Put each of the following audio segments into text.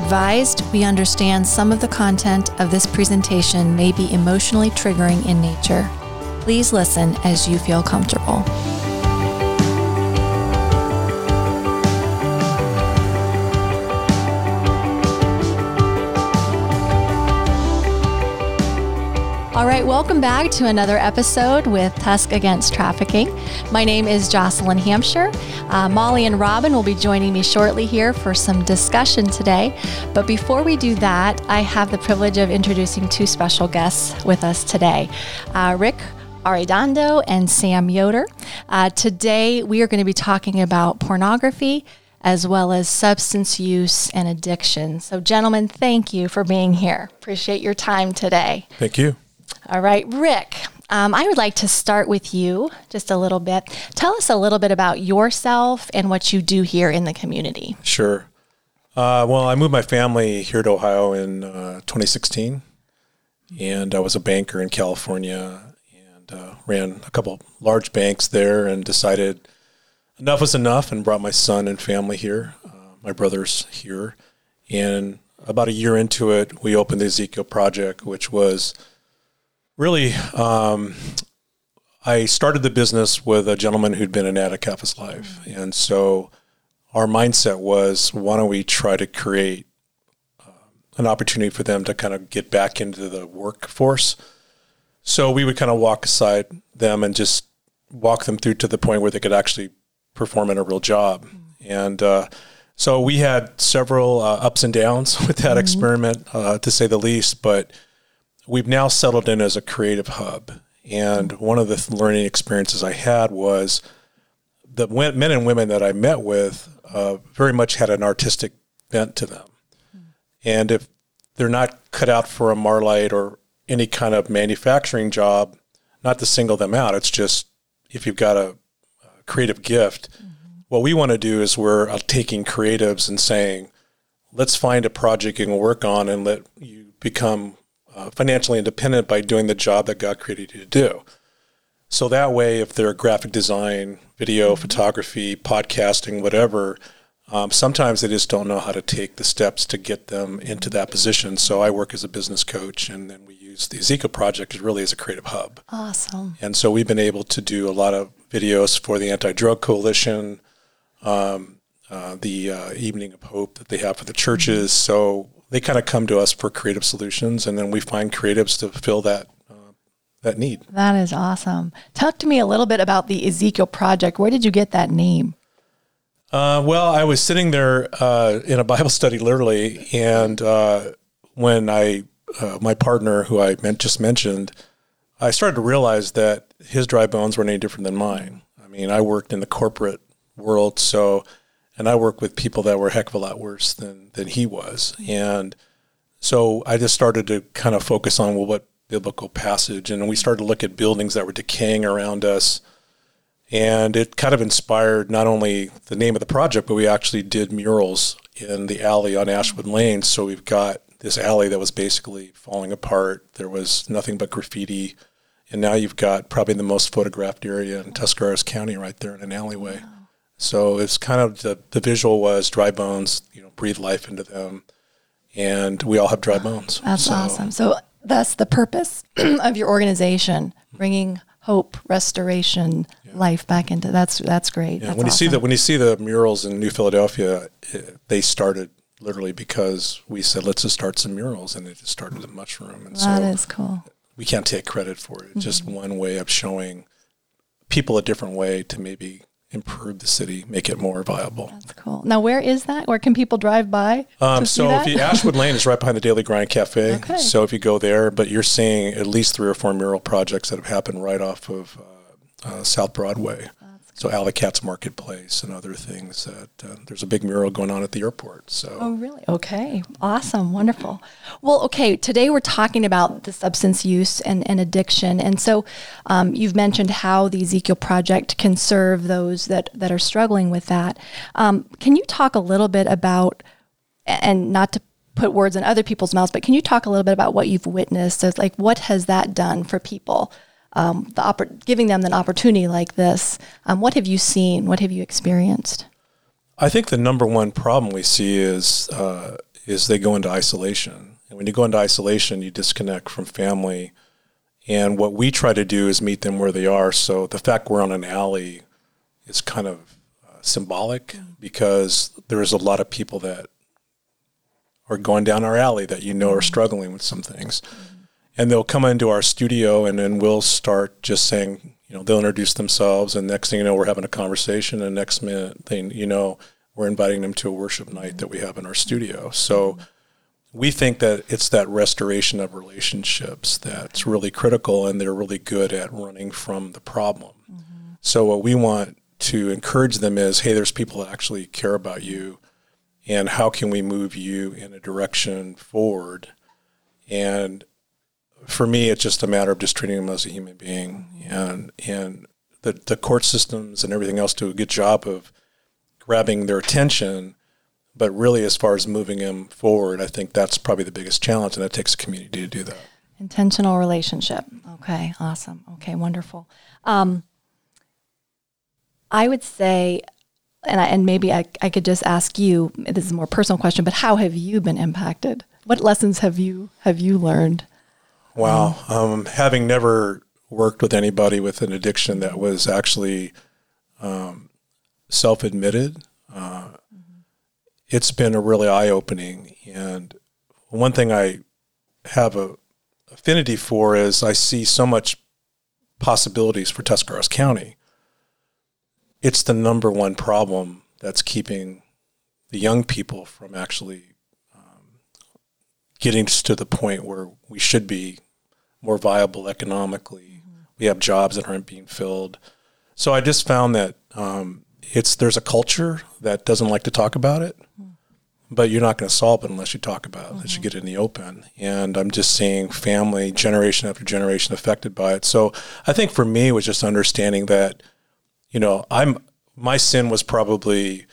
advised we understand some of the content of this presentation may be emotionally triggering in nature. Please listen as you feel comfortable. All right, welcome back to another episode with Tusc Against Trafficking. My name is Jocelyn Hampshire. Uh, Molly and Robin will be joining me shortly here for some discussion today. But before we do that, I have the privilege of introducing two special guests with us today uh, Rick Arredondo and Sam Yoder. Uh, today, we are going to be talking about pornography as well as substance use and addiction. So, gentlemen, thank you for being here. Appreciate your time today. Thank you. All right, Rick, um, I would like to start with you just a little bit. Tell us a little bit about yourself and what you do here in the community. Sure. Uh, well, I moved my family here to Ohio in uh, 2016, and I was a banker in California and uh, ran a couple large banks there and decided enough was enough and brought my son and family here, uh, my brother's here. And about a year into it, we opened the Ezekiel Project, which was – really, um, I started the business with a gentleman who'd been an addict half his life. And so our mindset was why don't we try to create uh, an opportunity for them to kind of get back into the workforce? So we would kind of walk aside them and just walk them through to the point where they could actually perform in a real job. And uh, so we had several uh, ups and downs with that mm-hmm. experiment, uh, to say the least. But we've now settled in as a creative hub. And one of the learning experiences I had was the men and women that I met with uh, very much had an artistic bent to them. And if they're not cut out for a Marlite or any kind of manufacturing job, not to single them out, it's just if you've got a, a creative gift, mm-hmm. what we want to do is we're uh, taking creatives and saying, let's find a project you can work on and let you become uh, financially independent by doing the job that God created you to do. So that way, if they're graphic design, video, mm-hmm. photography, podcasting, whatever, um, sometimes they just don't know how to take the steps to get them into that position. So I work as a business coach, and then we use the Ezekiel project really as a creative hub. Awesome. And so we've been able to do a lot of videos for the Anti Drug Coalition, um, uh, the uh, Evening of Hope that they have for the churches. Mm-hmm. So they kind of come to us for creative solutions, and then we find creatives to fill that uh, that need. That is awesome. Talk to me a little bit about the Ezekiel Project. Where did you get that name? Uh, well, I was sitting there uh, in a Bible study, literally, and uh, when I uh, my partner, who I meant, just mentioned, I started to realize that his dry bones weren't any different than mine. I mean, I worked in the corporate world, so and I work with people that were a heck of a lot worse than than he was, and so I just started to kind of focus on well, what biblical passage, and we started to look at buildings that were decaying around us, and it kind of inspired not only the name of the project, but we actually did murals in the alley on Ashwood Lane. So we've got this alley that was basically falling apart. There was nothing but graffiti. And now you've got probably the most photographed area in Tuscarawas County right there in an alleyway. Wow. So it's kind of the, the visual was dry bones, you know, breathe life into them. And we all have dry bones. That's so. awesome. So that's the purpose of your organization, bringing hope, restoration, yeah. life back into that's that's great. Yeah. That's when awesome. you see the when you see the murals in New Philadelphia, it, they started literally because we said let's just start some murals, and it just started to mushroom. And that so is cool. We can't take credit for it. Mm-hmm. Just one way of showing people a different way to maybe improve the city, make it more viable. That's cool. Now, where is that? Where can people drive by? Um, so, if you Ashwood Lane is right behind the Daily Grind Cafe. Okay. So, if you go there, but you're seeing at least three or four mural projects that have happened right off of uh, uh, South Broadway. So Alley Marketplace and other things. That uh, there's a big mural going on at the airport. So oh really? Okay, awesome, wonderful. Well, okay, today we're talking about the substance use and, and addiction, and so um, you've mentioned how the Ezekiel Project can serve those that that are struggling with that. Um, can you talk a little bit about and not to put words in other people's mouths, but can you talk a little bit about what you've witnessed? As like, what has that done for people? Um, the oppor- giving them an opportunity like this. Um, what have you seen? What have you experienced? I think the number one problem we see is uh, is they go into isolation. And when you go into isolation, you disconnect from family. And what we try to do is meet them where they are. So the fact we're on an alley is kind of uh, symbolic because there's a lot of people that are going down our alley that you know are struggling with some things. And they'll come into our studio and then we'll start just saying, you know, they'll introduce themselves and next thing you know, we're having a conversation and next minute thing, you know, we're inviting them to a worship night that we have in our studio. So we think that it's that restoration of relationships that's really critical and they're really good at running from the problem. Mm-hmm. So what we want to encourage them is, hey, there's people that actually care about you and how can we move you in a direction forward? And for me, it's just a matter of just treating them as a human being and, and the, the court systems and everything else do a good job of grabbing their attention. But really, as far as moving them forward, I think that's probably the biggest challenge, and it takes a community to do that. Intentional relationship. Okay, awesome. Okay, wonderful. Um, I would say, and I, and maybe I, I could just ask you. This is a more personal question, but how have you been impacted? What lessons have you have you learned? Wow, um, having never worked with anybody with an addiction that was actually um, self admitted, uh, mm-hmm. it's been a really eye opening. And one thing I have a affinity for is I see so much possibilities for Tuscarawas County. It's the number one problem that's keeping the young people from actually um, getting to the point where we should be more viable economically. Mm-hmm. We have jobs that aren't being filled. So I just found that um, it's there's a culture that doesn't like to talk about it, but you're not going to solve it unless you talk about it, mm-hmm. unless you get it in the open. And I'm just seeing family generation after generation affected by it. So I think for me it was just understanding that, you know, I'm my sin was probably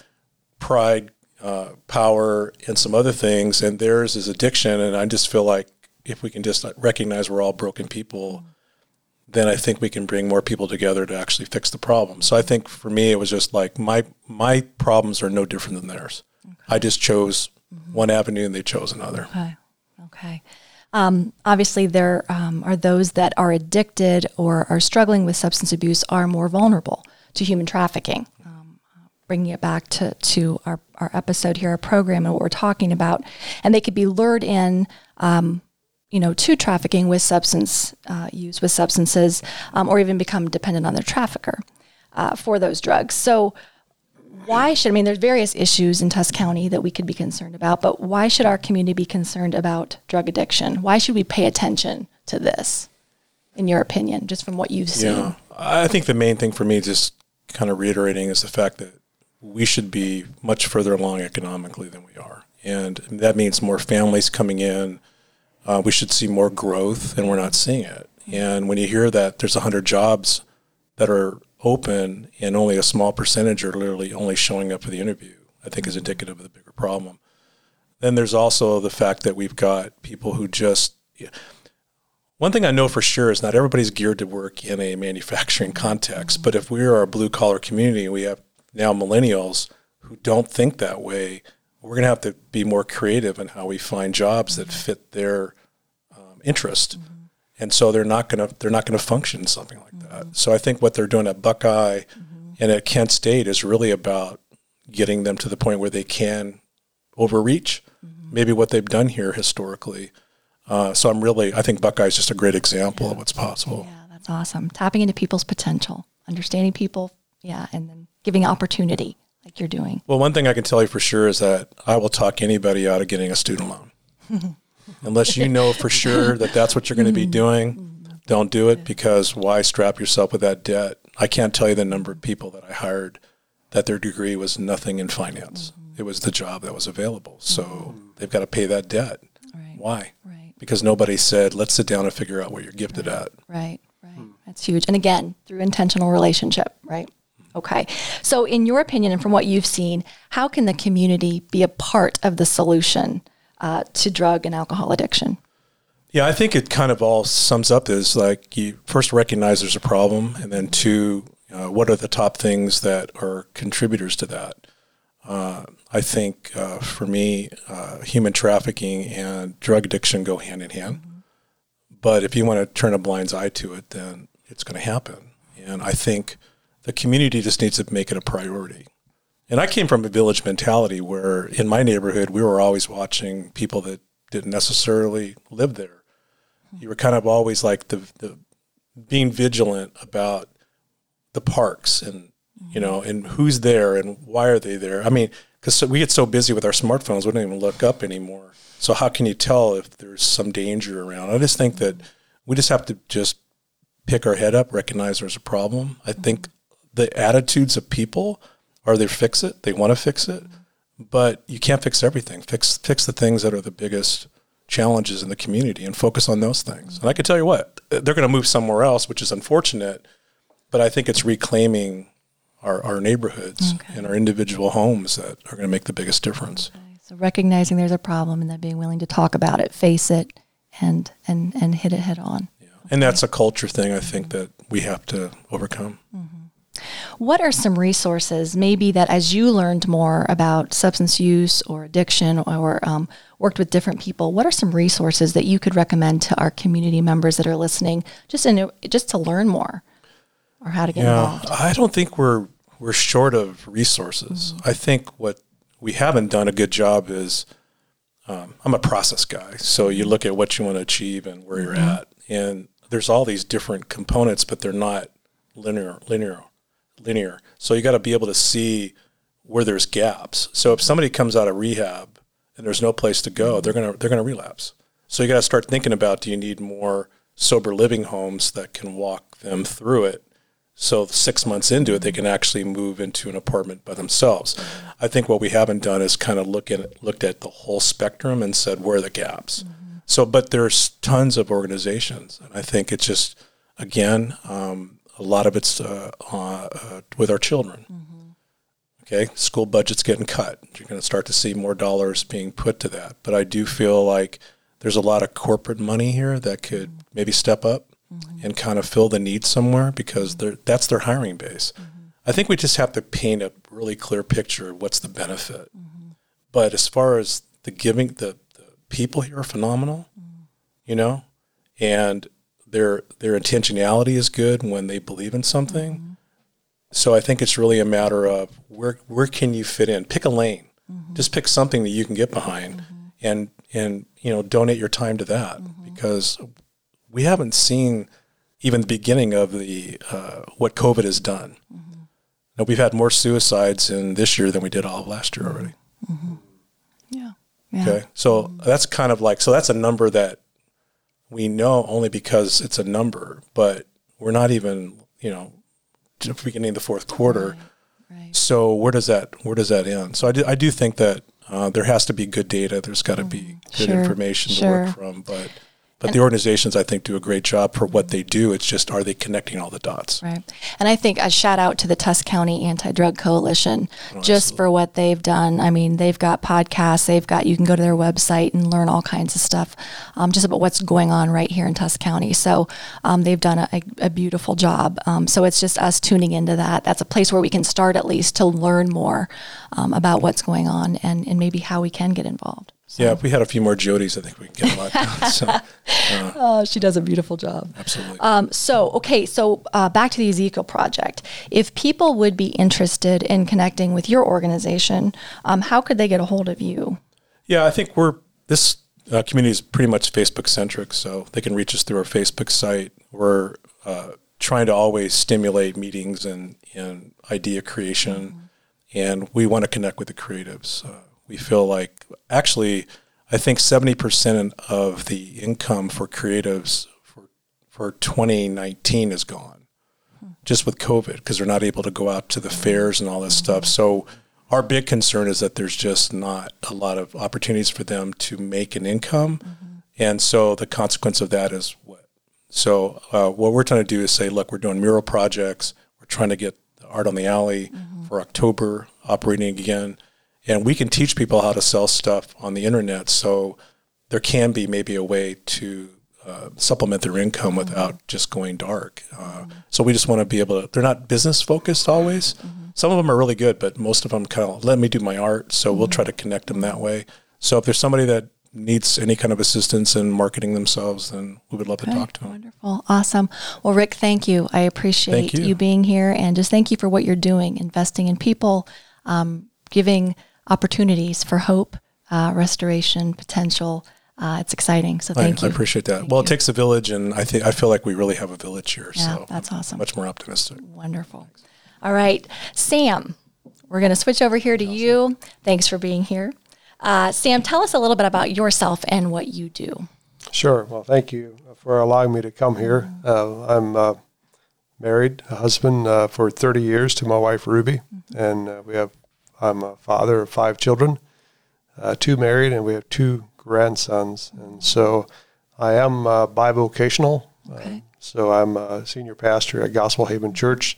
pride, uh, power, and some other things, and theirs is addiction. And I just feel like if we can just recognize we're all broken people. Then I think we can bring more people together to actually fix the problem. So I think for me, it was just like my my problems are no different than theirs. Okay. I just chose mm-hmm. one avenue and they chose another. Okay. Okay. Um, obviously, there um, are those that are addicted or are struggling with substance abuse are more vulnerable to human trafficking. Um, bringing it back to, to our, our episode here, our program, and what we're talking about. And they could be lured in um, you know, to trafficking with substance uh, use with substances, um, or even become dependent on their trafficker uh, for those drugs. So, why should I mean? There's various issues in Tusc County that we could be concerned about, but why should our community be concerned about drug addiction? Why should we pay attention to this? In your opinion, just from what you've seen, yeah, I think the main thing for me, just kind of reiterating, is the fact that we should be much further along economically than we are, and that means more families coming in uh, we should see more growth, and we're not seeing it. And when you hear that there's 100 jobs that are open and only a small percentage are literally only showing up for the interview, I think is indicative of the bigger problem. Then there's also the fact that we've got people who just. One thing I know for sure is not everybody's geared to work in a manufacturing context, but if we are a blue collar community, we have now millennials who don't think that way we're going to have to be more creative in how we find jobs that fit their um, interest. Mm-hmm. And so they're not going to they're not going to function something like mm-hmm. that. So I think what they're doing at Buckeye mm-hmm. and at Kent State is really about getting them to the point where they can overreach mm-hmm. maybe what they've done here historically. Uh, so I'm really I think Buckeye is just a great example yeah. of what's possible. Yeah, that's awesome. Tapping into people's potential, understanding people, yeah, and then giving opportunity like you're doing? Well, one thing I can tell you for sure is that I will talk anybody out of getting a student loan. Unless you know for sure that that's what you're going to be mm-hmm. doing, don't do it because why strap yourself with that debt? I can't tell you the number of people that I hired that their degree was nothing in finance. Mm-hmm. It was the job that was available. So mm-hmm. they've got to pay that debt. Right. Why? Right. Because nobody said, let's sit down and figure out what you're gifted right. at. Right, right. Hmm. That's huge. And again, through intentional relationship, right? Okay. So, in your opinion, and from what you've seen, how can the community be a part of the solution uh, to drug and alcohol addiction? Yeah, I think it kind of all sums up as like you first recognize there's a problem, and then two, uh, what are the top things that are contributors to that? Uh, I think uh, for me, uh, human trafficking and drug addiction go hand in hand. But if you want to turn a blind eye to it, then it's going to happen. And I think the community just needs to make it a priority. And I came from a village mentality where in my neighborhood, we were always watching people that didn't necessarily live there. You were kind of always like the, the being vigilant about the parks and, you know, and who's there and why are they there. I mean, because we get so busy with our smartphones, we don't even look up anymore. So how can you tell if there's some danger around? I just think that we just have to just pick our head up, recognize there's a problem. I think the attitudes of people are they fix it, they want to fix it, but you can't fix everything. Fix fix the things that are the biggest challenges in the community and focus on those things. And I can tell you what, they're going to move somewhere else, which is unfortunate, but I think it's reclaiming our, our neighborhoods okay. and our individual homes that are going to make the biggest difference. Okay. So recognizing there's a problem and then being willing to talk about it, face it, and and and hit it head on. Yeah. Okay. And that's a culture thing I think that we have to overcome. Mm-hmm. What are some resources, maybe that as you learned more about substance use or addiction or um, worked with different people, what are some resources that you could recommend to our community members that are listening just, in, just to learn more or how to get yeah, involved? I don't think we're, we're short of resources. Mm-hmm. I think what we haven't done a good job is um, I'm a process guy. So you look at what you want to achieve and where you're mm-hmm. at. And there's all these different components, but they're not linear, linear linear. So you got to be able to see where there's gaps. So if somebody comes out of rehab and there's no place to go, they're gonna they're gonna relapse. So you got to start thinking about: Do you need more sober living homes that can walk them through it? So six months into it, they can actually move into an apartment by themselves. I think what we haven't done is kind of look at looked at the whole spectrum and said where are the gaps. Mm-hmm. So, but there's tons of organizations, and I think it's just again. Um, a lot of it's uh, uh, with our children. Mm-hmm. Okay, school budget's getting cut. You're going to start to see more dollars being put to that. But I do feel like there's a lot of corporate money here that could mm-hmm. maybe step up mm-hmm. and kind of fill the need somewhere because that's their hiring base. Mm-hmm. I think we just have to paint a really clear picture of what's the benefit. Mm-hmm. But as far as the giving, the, the people here are phenomenal, mm-hmm. you know, and their their intentionality is good when they believe in something. Mm-hmm. So I think it's really a matter of where where can you fit in? Pick a lane. Mm-hmm. Just pick something that you can get behind, mm-hmm. and and you know donate your time to that mm-hmm. because we haven't seen even the beginning of the uh, what COVID has done. Mm-hmm. Now, we've had more suicides in this year than we did all of last year already. Mm-hmm. Yeah. yeah. Okay. So that's kind of like so that's a number that we know only because it's a number, but we're not even, you know, beginning the fourth quarter. Right, right. So where does that where does that end? So I do, I do think that uh, there has to be good data. There's got to mm, be good sure, information to sure. work from, but but and the organizations, I think, do a great job for what they do. It's just, are they connecting all the dots? Right. And I think a shout out to the Tusc County Anti Drug Coalition oh, just for what they've done. I mean, they've got podcasts, they've got, you can go to their website and learn all kinds of stuff um, just about what's going on right here in Tusc County. So um, they've done a, a beautiful job. Um, so it's just us tuning into that. That's a place where we can start at least to learn more um, about what's going on and, and maybe how we can get involved. So. Yeah, if we had a few more Jodies, I think we could get a lot done. So, uh, oh, she does a beautiful job. Absolutely. Um, so, okay, so uh, back to the Ezekiel Project. If people would be interested in connecting with your organization, um, how could they get a hold of you? Yeah, I think we're this uh, community is pretty much Facebook centric, so they can reach us through our Facebook site. We're uh, trying to always stimulate meetings and, and idea creation, mm-hmm. and we want to connect with the creatives uh, we feel like actually, I think 70% of the income for creatives for, for 2019 is gone just with COVID because they're not able to go out to the fairs and all this stuff. So, our big concern is that there's just not a lot of opportunities for them to make an income. Mm-hmm. And so, the consequence of that is what? So, uh, what we're trying to do is say, look, we're doing mural projects, we're trying to get Art on the Alley mm-hmm. for October operating again and we can teach people how to sell stuff on the internet. So there can be maybe a way to uh, supplement their income mm-hmm. without just going dark. Uh, mm-hmm. So we just want to be able to. They're not business focused always. Mm-hmm. Some of them are really good, but most of them kind of let me do my art. So we'll try to connect them that way. So if there's somebody that needs any kind of assistance in marketing themselves, then we would love to talk to them. Wonderful. Awesome. Well, Rick, thank you. I appreciate you. you. being here and just thank you for what you're doing, investing in people, um, giving opportunities for hope, uh, restoration, potential. Uh, it's exciting. So thank I you. I appreciate that. Thank well, you. it takes a village, and I think I feel like we really have a village here. Yeah, so that's awesome. I'm much more optimistic. Wonderful. All right, Sam, we're going to switch over here to you. Thanks for being here. Uh, Sam, tell us a little bit about yourself and what you do. Sure. Well, thank you for allowing me to come here. Uh, I'm uh, married, a husband uh, for 30 years to my wife Ruby, and uh, we have. I'm a father of five children, uh, two married, and we have two grandsons. And so, I am uh, bivocational. Okay. so I'm a senior pastor at Gospel Haven Church,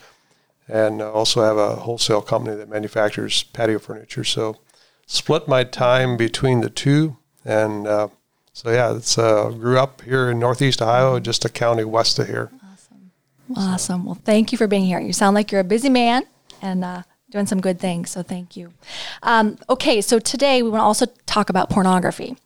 and also have a wholesale company that manufactures patio furniture. So, split my time between the two, and uh, so yeah, it's uh, grew up here in Northeast Ohio, just a county west of here. Awesome. Awesome. Well, thank you for being here. You sound like you're a busy man and uh, doing some good things. So thank you. Um, okay, so today we want to also talk about pornography.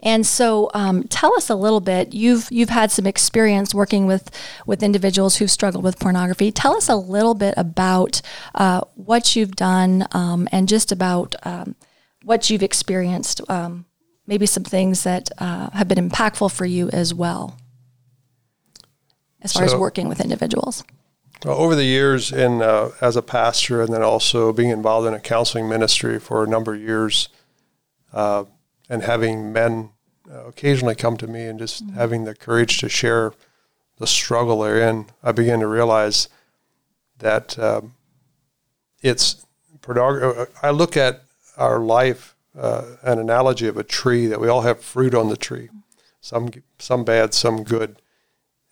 And so, um, tell us a little bit. You've you've had some experience working with with individuals who struggle with pornography. Tell us a little bit about uh, what you've done um, and just about um, what you've experienced. Um, maybe some things that uh, have been impactful for you as well, as far as working with individuals. Well, over the years, in uh, as a pastor, and then also being involved in a counseling ministry for a number of years, uh, and having men uh, occasionally come to me and just having the courage to share the struggle they're in, I began to realize that um, it's pornography. I look at our life uh, an analogy of a tree that we all have fruit on the tree, some some bad, some good,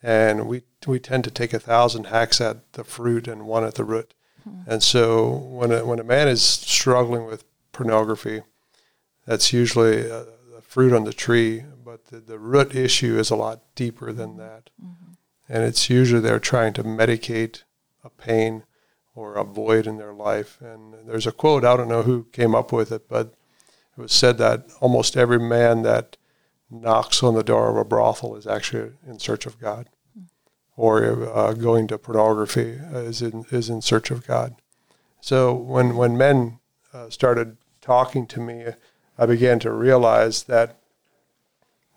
and we we tend to take a thousand hacks at the fruit and one at the root. Hmm. And so when a, when a man is struggling with pornography, that's usually the fruit on the tree, but the, the root issue is a lot deeper than hmm. that. Mm-hmm. And it's usually they're trying to medicate a pain or a void in their life. And there's a quote, I don't know who came up with it, but it was said that almost every man that knocks on the door of a brothel is actually in search of God or uh, going to pornography is in is in search of God. So when when men uh, started talking to me, I began to realize that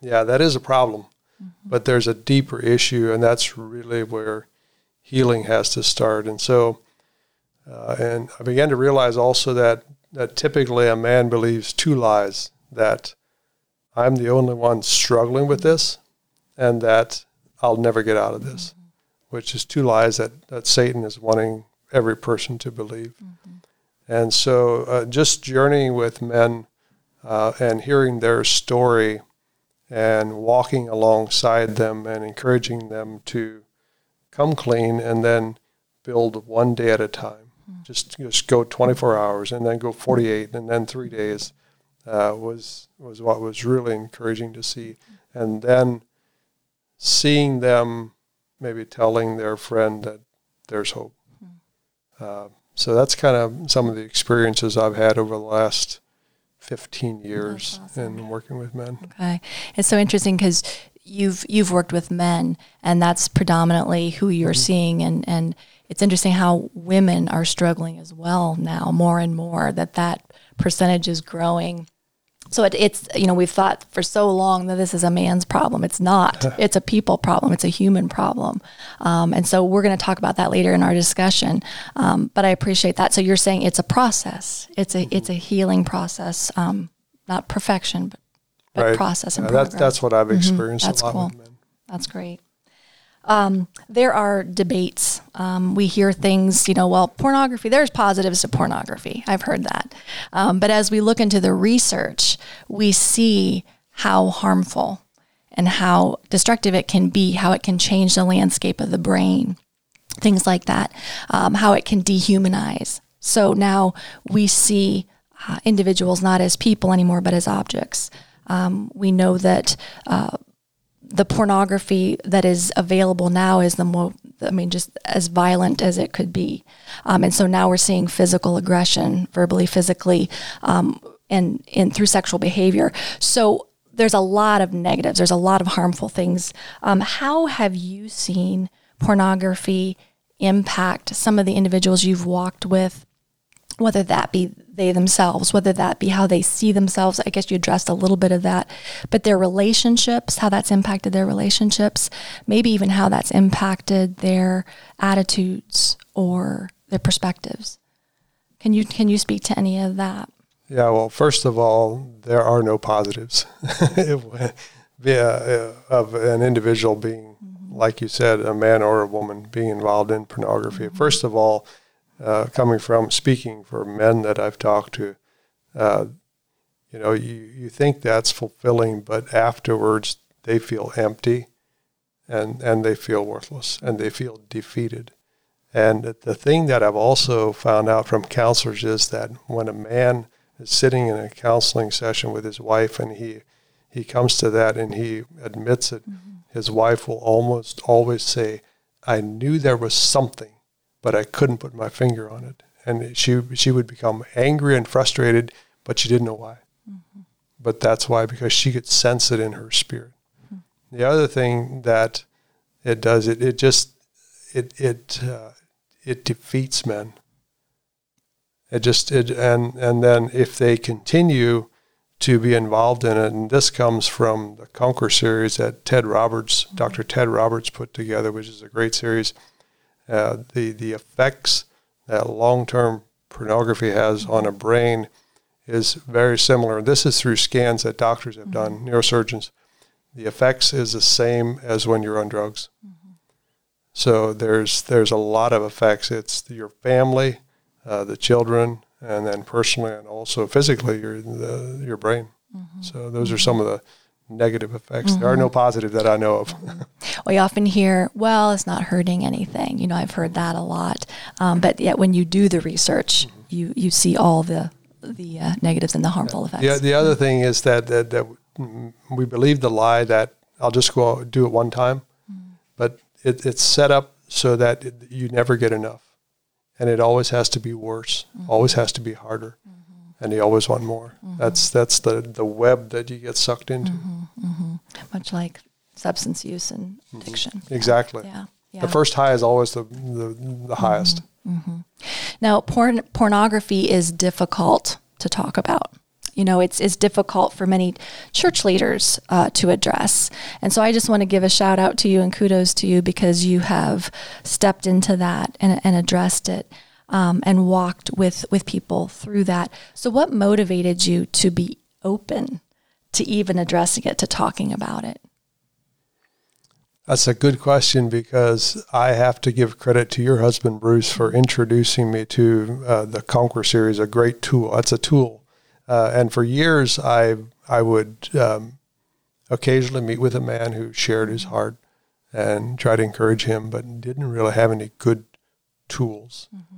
yeah, that is a problem, but there's a deeper issue, and that's really where healing has to start. And so, uh, and I began to realize also that that typically a man believes two lies that I'm the only one struggling with this, and that I'll never get out of this, which is two lies that, that Satan is wanting every person to believe. And so, uh, just journeying with men uh, and hearing their story and walking alongside them and encouraging them to come clean and then build one day at a time. Just just go 24 hours and then go 48 and then three days uh, was was what was really encouraging to see. And then seeing them maybe telling their friend that there's hope. Uh, so that's kind of some of the experiences I've had over the last 15 years awesome. in working with men. Okay, it's so interesting because you've you've worked with men, and that's predominantly who you're seeing, and and it's interesting how women are struggling as well now, more and more. That that percentage is growing. So it, it's you know we've thought for so long that this is a man's problem. It's not. it's a people problem. It's a human problem. Um, and so we're going to talk about that later in our discussion. Um, but I appreciate that. So you're saying it's a process. It's a it's a healing process, um, not perfection, but, but process and Yeah, that's that's what I've experienced That's a lot cool. That's great. Um, there are debates. Um, we hear things, you know, well, pornography, there's positives to pornography. I've heard that. Um, but as we look into the research, we see how harmful and how destructive it can be, how it can change the landscape of the brain, things like that, um, how it can dehumanize. So now we see uh, individuals not as people anymore, but as objects. Um, we know that uh, the pornography that is available now is the mo- I mean, just as violent as it could be. Um, and so now we're seeing physical aggression, verbally, physically, um, and, and through sexual behavior. So there's a lot of negatives. There's a lot of harmful things. Um, how have you seen pornography impact some of the individuals you've walked with whether that be they themselves, whether that be how they see themselves. I guess you addressed a little bit of that, but their relationships, how that's impacted their relationships, maybe even how that's impacted their attitudes or their perspectives. Can you can you speak to any of that? Yeah, well, first of all, there are no positives yeah, of an individual being, mm-hmm. like you said, a man or a woman being involved in pornography. Mm-hmm. First of all, uh, coming from speaking for men that I've talked to, uh, you know, you, you think that's fulfilling, but afterwards they feel empty and, and they feel worthless and they feel defeated. And the thing that I've also found out from counselors is that when a man is sitting in a counseling session with his wife and he, he comes to that and he admits it, mm-hmm. his wife will almost always say, I knew there was something but I couldn't put my finger on it. And she she would become angry and frustrated, but she didn't know why. Mm-hmm. But that's why because she could sense it in her spirit. Mm-hmm. The other thing that it does it it just it it uh, it defeats men. It just it and and then if they continue to be involved in it, and this comes from the Conquer series that Ted Roberts, mm-hmm. Dr. Ted Roberts put together, which is a great series uh, the the effects that long term pornography has on a brain is very similar. This is through scans that doctors have done, mm-hmm. neurosurgeons. The effects is the same as when you're on drugs. Mm-hmm. So there's there's a lot of effects. It's your family, uh, the children, and then personally and also physically your the, your brain. Mm-hmm. So those are some of the negative effects. Mm-hmm. There are no mm-hmm. positive that I know of. we often hear, well, it's not hurting anything. You know, I've heard that a lot. Um, but yet when you do the research, mm-hmm. you, you see all the, the uh, negatives and the harmful effects. Yeah, the other thing is that, that, that we believe the lie that I'll just go do it one time, mm-hmm. but it, it's set up so that it, you never get enough. And it always has to be worse, mm-hmm. always has to be harder and you always want more. Mm-hmm. That's that's the the web that you get sucked into. Mm-hmm, mm-hmm. Much like substance use and mm-hmm. addiction. Exactly. Yeah. yeah. The first high is always the the, the highest. Mm-hmm, mm-hmm. Now, porn pornography is difficult to talk about. You know, it's it's difficult for many church leaders uh, to address, and so I just want to give a shout out to you and kudos to you because you have stepped into that and, and addressed it um, and walked with with people through that. So, what motivated you to be open to even addressing it, to talking about it? That's a good question because I have to give credit to your husband, Bruce, for introducing me to uh, the Conquer series, a great tool. That's a tool. Uh, and for years, I, I would um, occasionally meet with a man who shared his heart and try to encourage him, but didn't really have any good tools. Mm-hmm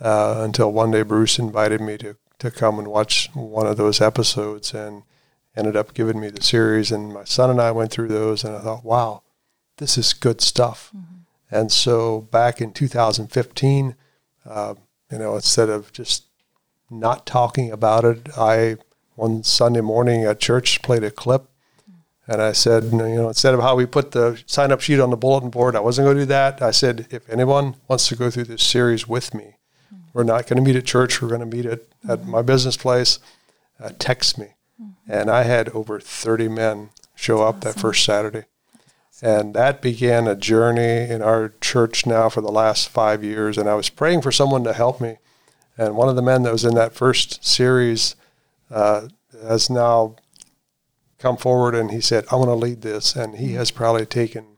uh, until one day Bruce invited me to, to come and watch one of those episodes and ended up giving me the series. And my son and I went through those, and I thought, wow, this is good stuff. Mm-hmm. And so back in 2015, uh, you know, instead of just not talking about it, I one Sunday morning at church played a clip and I said, you know, instead of how we put the sign up sheet on the bulletin board, I wasn't going to do that. I said, if anyone wants to go through this series with me, we're not going to meet at church. We're going to meet at, at my business place. Uh, text me. Mm-hmm. And I had over 30 men show up awesome. that first Saturday. And that began a journey in our church now for the last five years. And I was praying for someone to help me. And one of the men that was in that first series uh, has now come forward and he said, I want to lead this. And he mm-hmm. has probably taken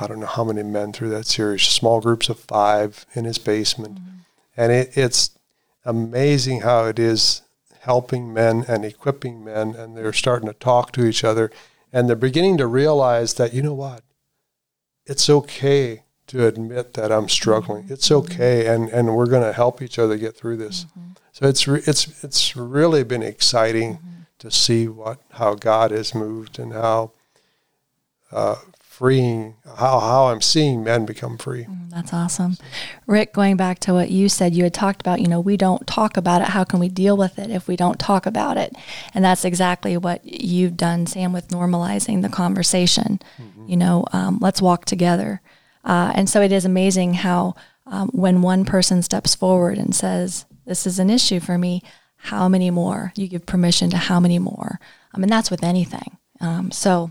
I don't know how many men through that series, small groups of five in his basement. Mm-hmm. And it, it's amazing how it is helping men and equipping men, and they're starting to talk to each other. And they're beginning to realize that, you know what? It's okay to admit that I'm struggling. Mm-hmm. It's okay, and, and we're going to help each other get through this. Mm-hmm. So it's re- it's it's really been exciting mm-hmm. to see what how God has moved and how uh, freeing how, how I'm seeing men become free. That's awesome. Rick, going back to what you said, you had talked about, you know, we don't talk about it. How can we deal with it if we don't talk about it? And that's exactly what you've done, Sam, with normalizing the conversation. Mm-hmm. You know, um, let's walk together. Uh, and so it is amazing how um, when one person steps forward and says, this is an issue for me, how many more? You give permission to how many more? I mean, that's with anything. Um, so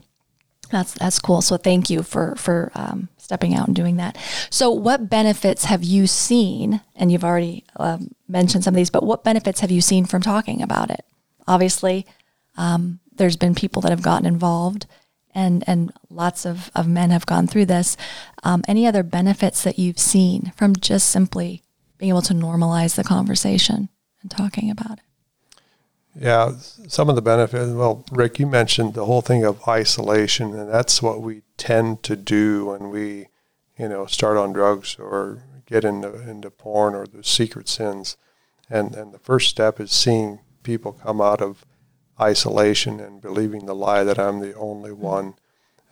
that's that's cool. So thank you for for um, stepping out and doing that. So what benefits have you seen? And you've already um, mentioned some of these, but what benefits have you seen from talking about it? Obviously, um, there's been people that have gotten involved, and and lots of of men have gone through this. Um, any other benefits that you've seen from just simply being able to normalize the conversation and talking about it? Yeah, some of the benefits. Well, Rick, you mentioned the whole thing of isolation, and that's what we tend to do when we, you know, start on drugs or get into into porn or the secret sins. And and the first step is seeing people come out of isolation and believing the lie that I'm the only mm-hmm. one.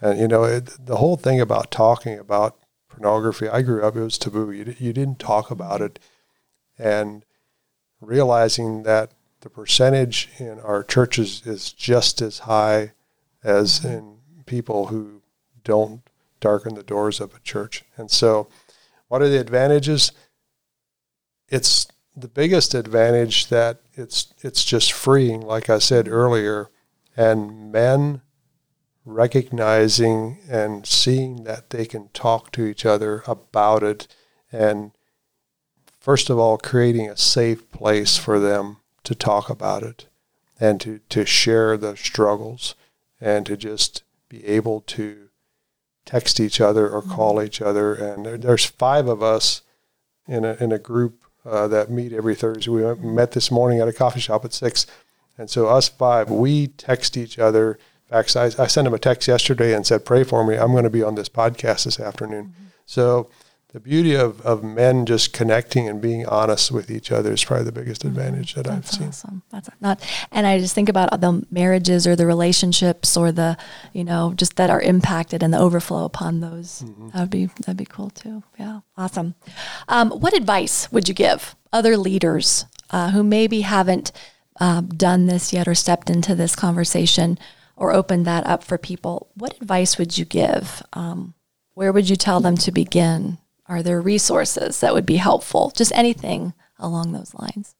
And you know, it, the whole thing about talking about pornography, I grew up it was taboo. You you didn't talk about it, and realizing that the percentage in our churches is just as high as mm-hmm. in people who don't darken the doors of a church. And so, what are the advantages? It's the biggest advantage that it's it's just freeing, like I said earlier, and men recognizing and seeing that they can talk to each other about it and first of all creating a safe place for them to talk about it and to, to share the struggles and to just be able to text each other or call mm-hmm. each other. And there, there's five of us in a, in a group uh, that meet every Thursday. We met this morning at a coffee shop at six. And so us five, we text each other. In fact, I, I sent him a text yesterday and said, pray for me. I'm going to be on this podcast this afternoon. Mm-hmm. So the beauty of, of men just connecting and being honest with each other is probably the biggest mm-hmm. advantage that That's I've seen. Awesome. That's not, and I just think about the marriages or the relationships or the, you know, just that are impacted and the overflow upon those. Mm-hmm. That would be that'd be cool too. Yeah, awesome. Um, what advice would you give other leaders uh, who maybe haven't um, done this yet or stepped into this conversation or opened that up for people? What advice would you give? Um, where would you tell them to begin? Are there resources that would be helpful? Just anything along those lines.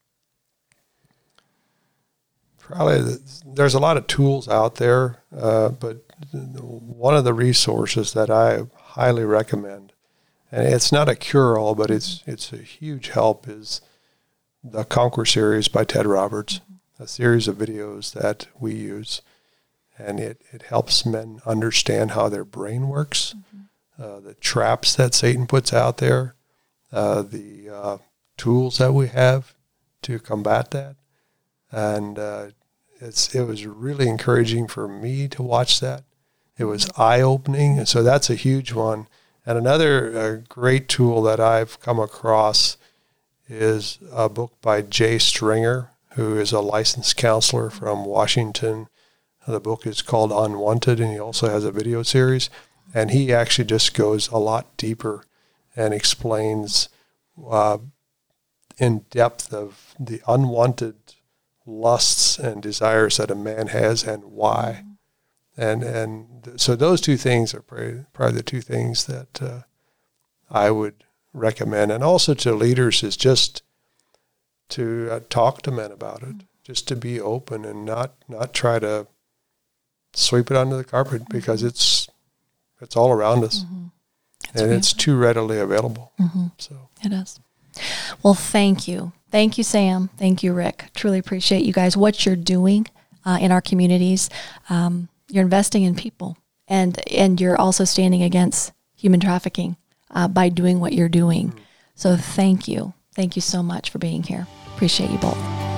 Probably there's a lot of tools out there, uh, but one of the resources that I highly recommend, and it's not a cure-all, but it's it's a huge help, is the Conquer series by Ted Roberts, a series of videos that we use, and it, it helps men understand how their brain works. Mm-hmm uh, the traps that Satan puts out there, uh, the uh, tools that we have to combat that. And uh, it's, it was really encouraging for me to watch that. It was eye opening. And so that's a huge one. And another uh, great tool that I've come across is a book by Jay Stringer, who is a licensed counselor from Washington. The book is called Unwanted, and he also has a video series. And he actually just goes a lot deeper and explains uh, in depth of the unwanted lusts and desires that a man has and why. And and so those two things are probably, probably the two things that uh, I would recommend. And also to leaders is just to uh, talk to men about it, just to be open and not not try to sweep it under the carpet because it's it's all around us, mm-hmm. and it's too readily available. Mm-hmm. So it is. Well, thank you, thank you, Sam. Thank you, Rick. Truly appreciate you guys. What you're doing uh, in our communities. Um, you're investing in people, and and you're also standing against human trafficking uh, by doing what you're doing. Mm-hmm. So thank you, thank you so much for being here. Appreciate you both.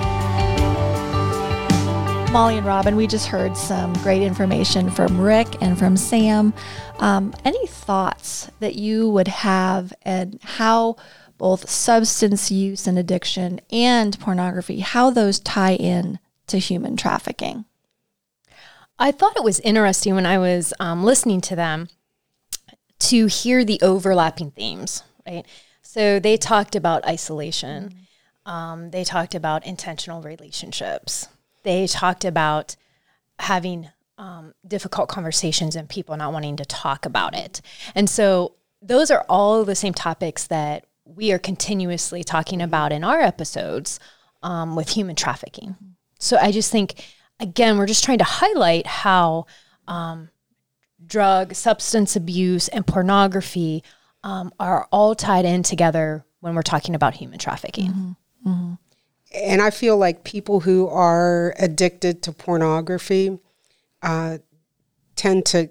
Molly and Robin, we just heard some great information from Rick and from Sam. Um, any thoughts that you would have and how both substance use and addiction and pornography, how those tie in to human trafficking? I thought it was interesting when I was um, listening to them to hear the overlapping themes, right? So they talked about isolation. Um, they talked about intentional relationships. They talked about having um, difficult conversations and people not wanting to talk about it. And so those are all the same topics that we are continuously talking about in our episodes um, with human trafficking. So I just think, again, we're just trying to highlight how um, drug, substance abuse, and pornography um, are all tied in together when we're talking about human trafficking. Mm-hmm. Mm-hmm. And I feel like people who are addicted to pornography uh, tend to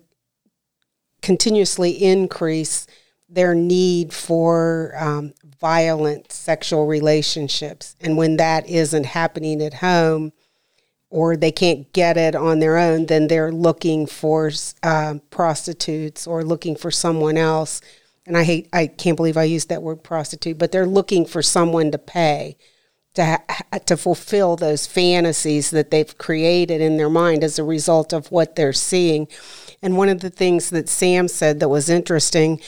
continuously increase their need for um, violent sexual relationships. And when that isn't happening at home, or they can't get it on their own, then they're looking for uh, prostitutes or looking for someone else. And I hate, I can't believe I used that word prostitute, but they're looking for someone to pay to ha- to fulfill those fantasies that they've created in their mind as a result of what they're seeing. And one of the things that Sam said that was interesting,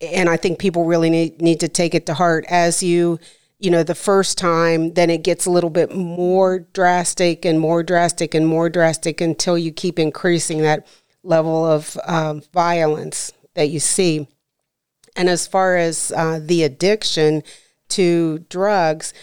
and I think people really need need to take it to heart as you you know the first time then it gets a little bit more drastic and more drastic and more drastic until you keep increasing that level of um, violence that you see and as far as uh, the addiction to drugs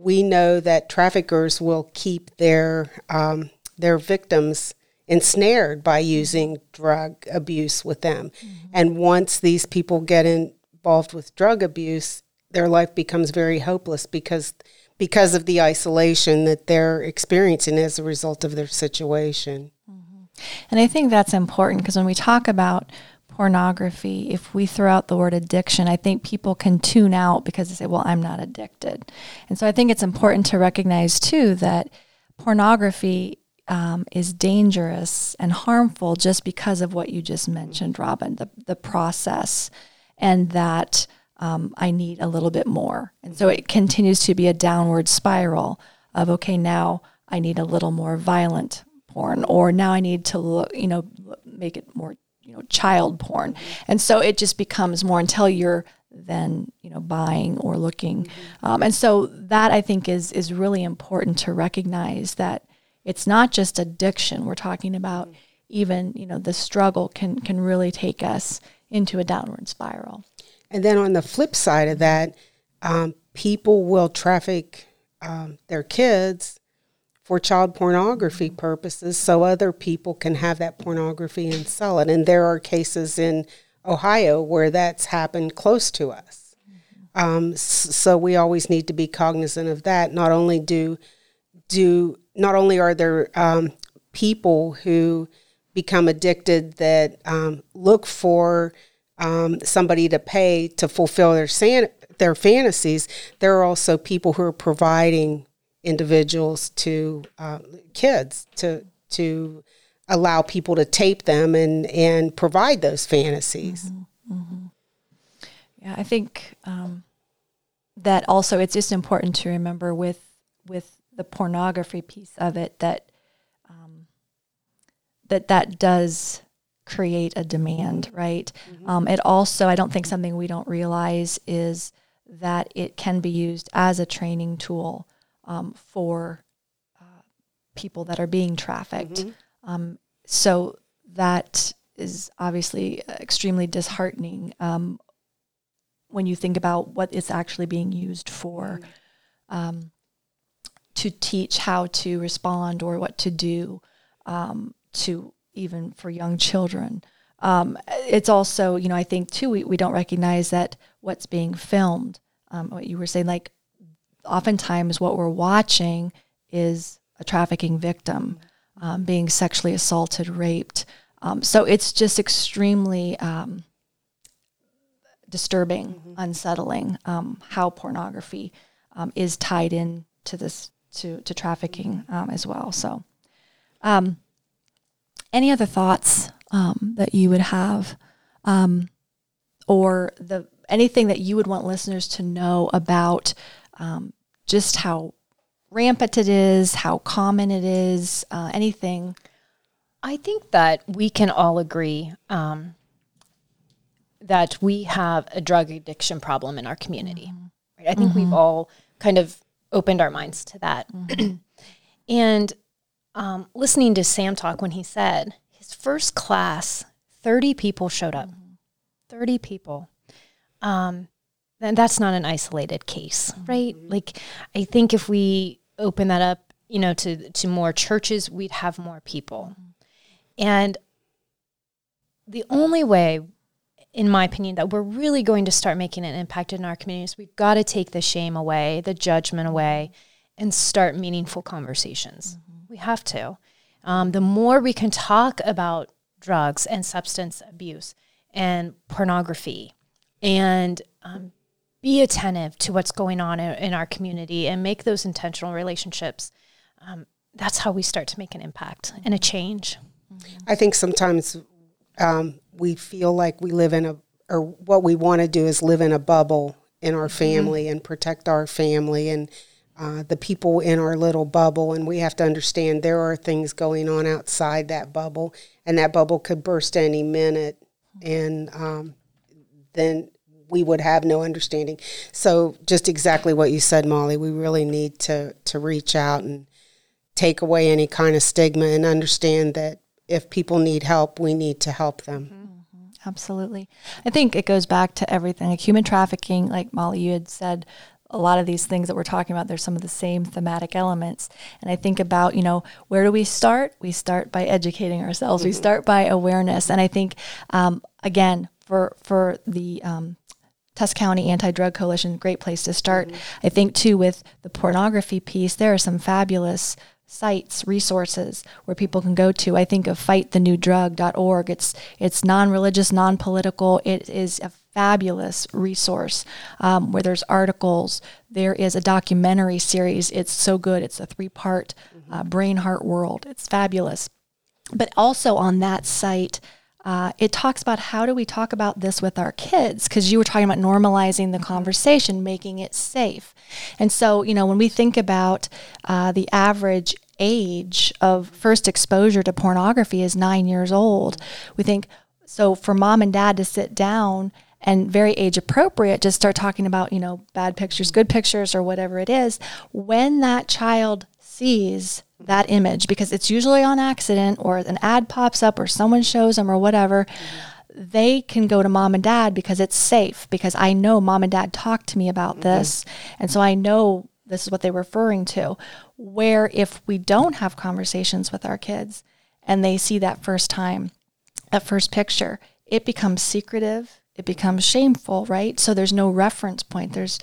we know that traffickers will keep their um, their victims ensnared by using drug abuse with them. Mm-hmm. And once these people get involved with drug abuse, their life becomes very hopeless because because of the isolation that they're experiencing as a result of their situation. Mm-hmm. And I think that's important because when we talk about pornography, if we throw out the word addiction, I think people can tune out because they say, well, I'm not addicted. And so I think it's important to recognize too that pornography um, is dangerous and harmful just because of what you just mentioned, Robin, the, the process and that um, I need a little bit more. And so it continues to be a downward spiral of, okay, now I need a little more violent porn, or now I need to look, you know, make it more you know child porn and so it just becomes more until you're then you know buying or looking mm-hmm. um, and so that i think is is really important to recognize that it's not just addiction we're talking about mm-hmm. even you know the struggle can can really take us into a downward spiral and then on the flip side of that um, people will traffic um, their kids for child pornography purposes so other people can have that pornography and sell it. And there are cases in Ohio where that's happened close to us. Um, so we always need to be cognizant of that. Not only do do not only are there um, people who become addicted that um, look for um, somebody to pay to fulfill their san- their fantasies, there are also people who are providing individuals to uh, kids to to allow people to tape them and and provide those fantasies. Mm-hmm. Mm-hmm. Yeah, I think um, that also it's just important to remember with with the pornography piece of it that um, that that does create a demand, right? Mm-hmm. Um, it also, I don't think something we don't realize is that it can be used as a training tool um, for uh, people that are being trafficked. Mm-hmm. Um, so that is obviously extremely disheartening um, when you think about what it's actually being used for mm-hmm. um, to teach how to respond or what to do um, to even for young children. Um, it's also, you know, I think too, we, we don't recognize that what's being filmed, um, what you were saying, like oftentimes what we're watching is a trafficking victim um, being sexually assaulted, raped. Um, so it's just extremely um, disturbing, mm-hmm. unsettling um, how pornography um, is tied in to this to to trafficking um, as well. So, any other thoughts that you would have, or the anything that you would want listeners to know about um, just how rampant it is, how common it is, uh, anything? I think that we can all agree um, that we have a drug addiction problem in our community. Right? I think we've all kind of opened our minds to that. and um, listening to Sam talk when he said his first class, 30 people showed up. 30 people. Um, and that's not an isolated case, right? Like, I think if we open that up, you know, to, to more churches, we'd have more people. And the only way, in my opinion, that we're really going to start making an impact in our communities, we've got to take the shame away, the judgment away, and start meaningful conversations. We have to. Um, the more we can talk about drugs and substance abuse and pornography and um, be attentive to what's going on in, in, our community and make those intentional relationships, um, that's how we start to make an impact and a change. I think sometimes um, we feel like we live in a, or what we want to do is live in a bubble in our family mm-hmm. and protect our family and uh, the people in our little bubble. And we have to understand there are things going on outside that bubble, and that bubble could burst any minute. And um, then we would have no understanding. So, just exactly what you said, Molly, we really need to, to reach out and take away any kind of stigma and understand that if people need help, we need to help them. Mm-hmm. Absolutely. I think it goes back to everything like human trafficking, like Molly, you had said, a lot of these things that we're talking about, there's some of the same thematic elements. And I think about, you know, where do we start? We start by educating ourselves. Mm-hmm. We start by awareness. And I think, um, again, for for the um, Tusc County Anti Drug Coalition, great place to start. Mm-hmm. I think too with the pornography piece, there are some fabulous sites, resources where people can go to. I think of fightthenewdrug.org. It's it's non-religious, non-political. It is a fabulous resource um, where there's articles. There is a documentary series. It's so good. It's a three-part mm-hmm. uh, Brain Heart World. It's fabulous. But also on that site, uh, it talks about how do we talk about this with our kids because you were talking about normalizing the conversation making it safe. And so you know when we think about uh, the average age of first exposure to pornography is nine years old we think so for mom and dad to sit down and very age appropriate just start talking about you know bad pictures good pictures or whatever it is when that child sees that image because it's usually on accident or an ad pops up or someone shows them or whatever, they can go to mom and dad because it's safe because I know mom and dad talked to me about mm-hmm. this. And so I know this is what they're referring to. Where if we don't have conversations with our kids and they see that first time, that first picture, it becomes secretive, it becomes shameful, right? So there's no reference point. There's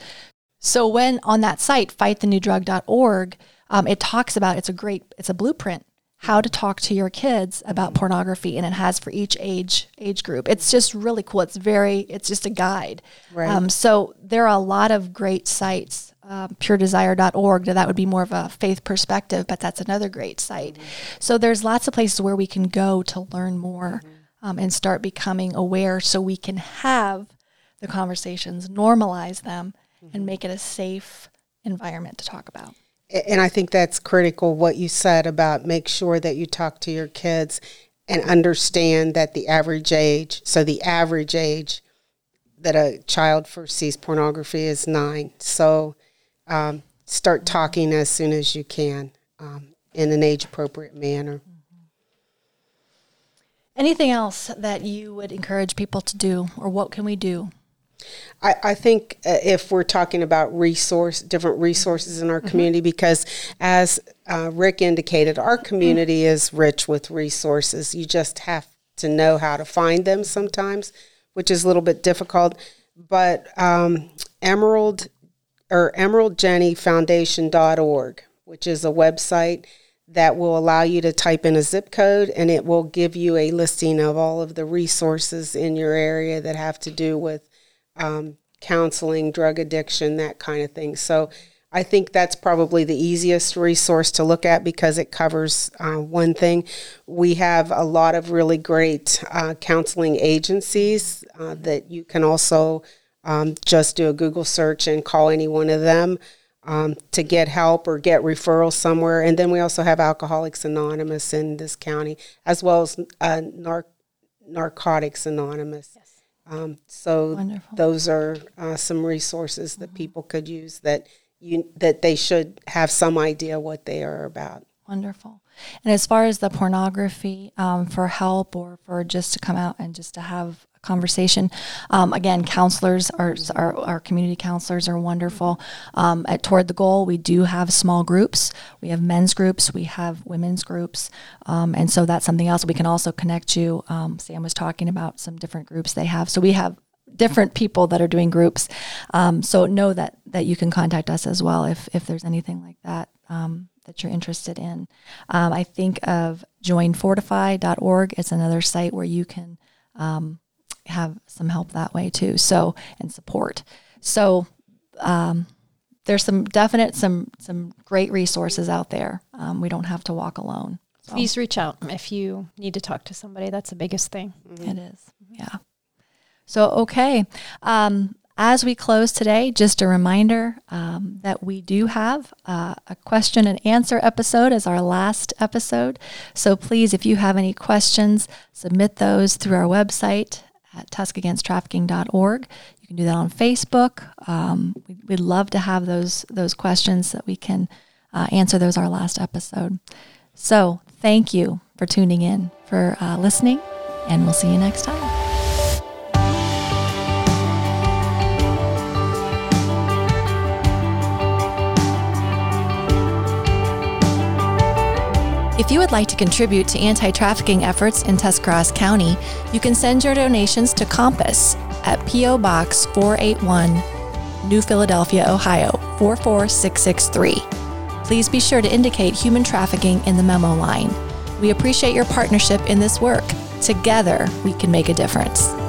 so when on that site, fightthenewdrug.org, um, it talks about it's a great it's a blueprint how to talk to your kids about pornography and it has for each age age group it's just really cool it's very it's just a guide right. Um, so there are a lot of great sites um, puredesire.org that would be more of a faith perspective but that's another great site mm-hmm. so there's lots of places where we can go to learn more mm-hmm. um, and start becoming aware so we can have the conversations normalize them mm-hmm. and make it a safe environment to talk about and I think that's critical what you said about make sure that you talk to your kids and understand that the average age, so the average age that a child first sees pornography is nine. So um, start talking as soon as you can um, in an age appropriate manner. Anything else that you would encourage people to do, or what can we do I, I think uh, if we're talking about resource, different resources in our mm-hmm. community, because as uh, Rick indicated, our community mm-hmm. is rich with resources. You just have to know how to find them sometimes, which is a little bit difficult. But um, Emerald or emeraldjennyfoundation.org, which is a website that will allow you to type in a zip code and it will give you a listing of all of the resources in your area that have to do with um, counseling, drug addiction, that kind of thing. So I think that's probably the easiest resource to look at because it covers uh, one thing. We have a lot of really great uh, counseling agencies uh, that you can also um, just do a Google search and call any one of them. Um, to get help or get referrals somewhere. And then we also have Alcoholics Anonymous in this county, as well as uh, Narcotics Anonymous. Um, so Wonderful. those are uh, some resources that people could use that you that they should have some idea what they are about. Wonderful. And as far as the pornography um, for help or for just to come out and just to have conversation, um, again, counselors, our, our, our community counselors are wonderful. Um, at Toward the Goal, we do have small groups. We have men's groups, we have women's groups. Um, and so that's something else. We can also connect you. Um, Sam was talking about some different groups they have. So we have different people that are doing groups. Um, so know that that you can contact us as well if if there's anything like that um, that you're interested in. Um, I think of joinfortify.org. It's another site where you can um, have some help that way too. So and support. So um, there's some definite some some great resources out there. Um, we don't have to walk alone. So Please reach out if you need to talk to somebody. That's the biggest thing. It is. Yeah. So, okay. Um, as we close today, just a reminder um, that we do have uh, a question and answer episode as our last episode. So, please, if you have any questions, submit those through our website at tuscagainsttrafficking.org. You can do that on Facebook. Um, we, we'd love to have those those questions that we can uh, answer those our last episode. So, thank you for tuning in, for uh, listening, and we'll see you next time. If you would like to contribute to anti trafficking efforts in Tuscarawas County, you can send your donations to Compass at P.O. Box 481, New Philadelphia, Ohio 44663. Please be sure to indicate human trafficking in the memo line. We appreciate your partnership in this work. Together, we can make a difference.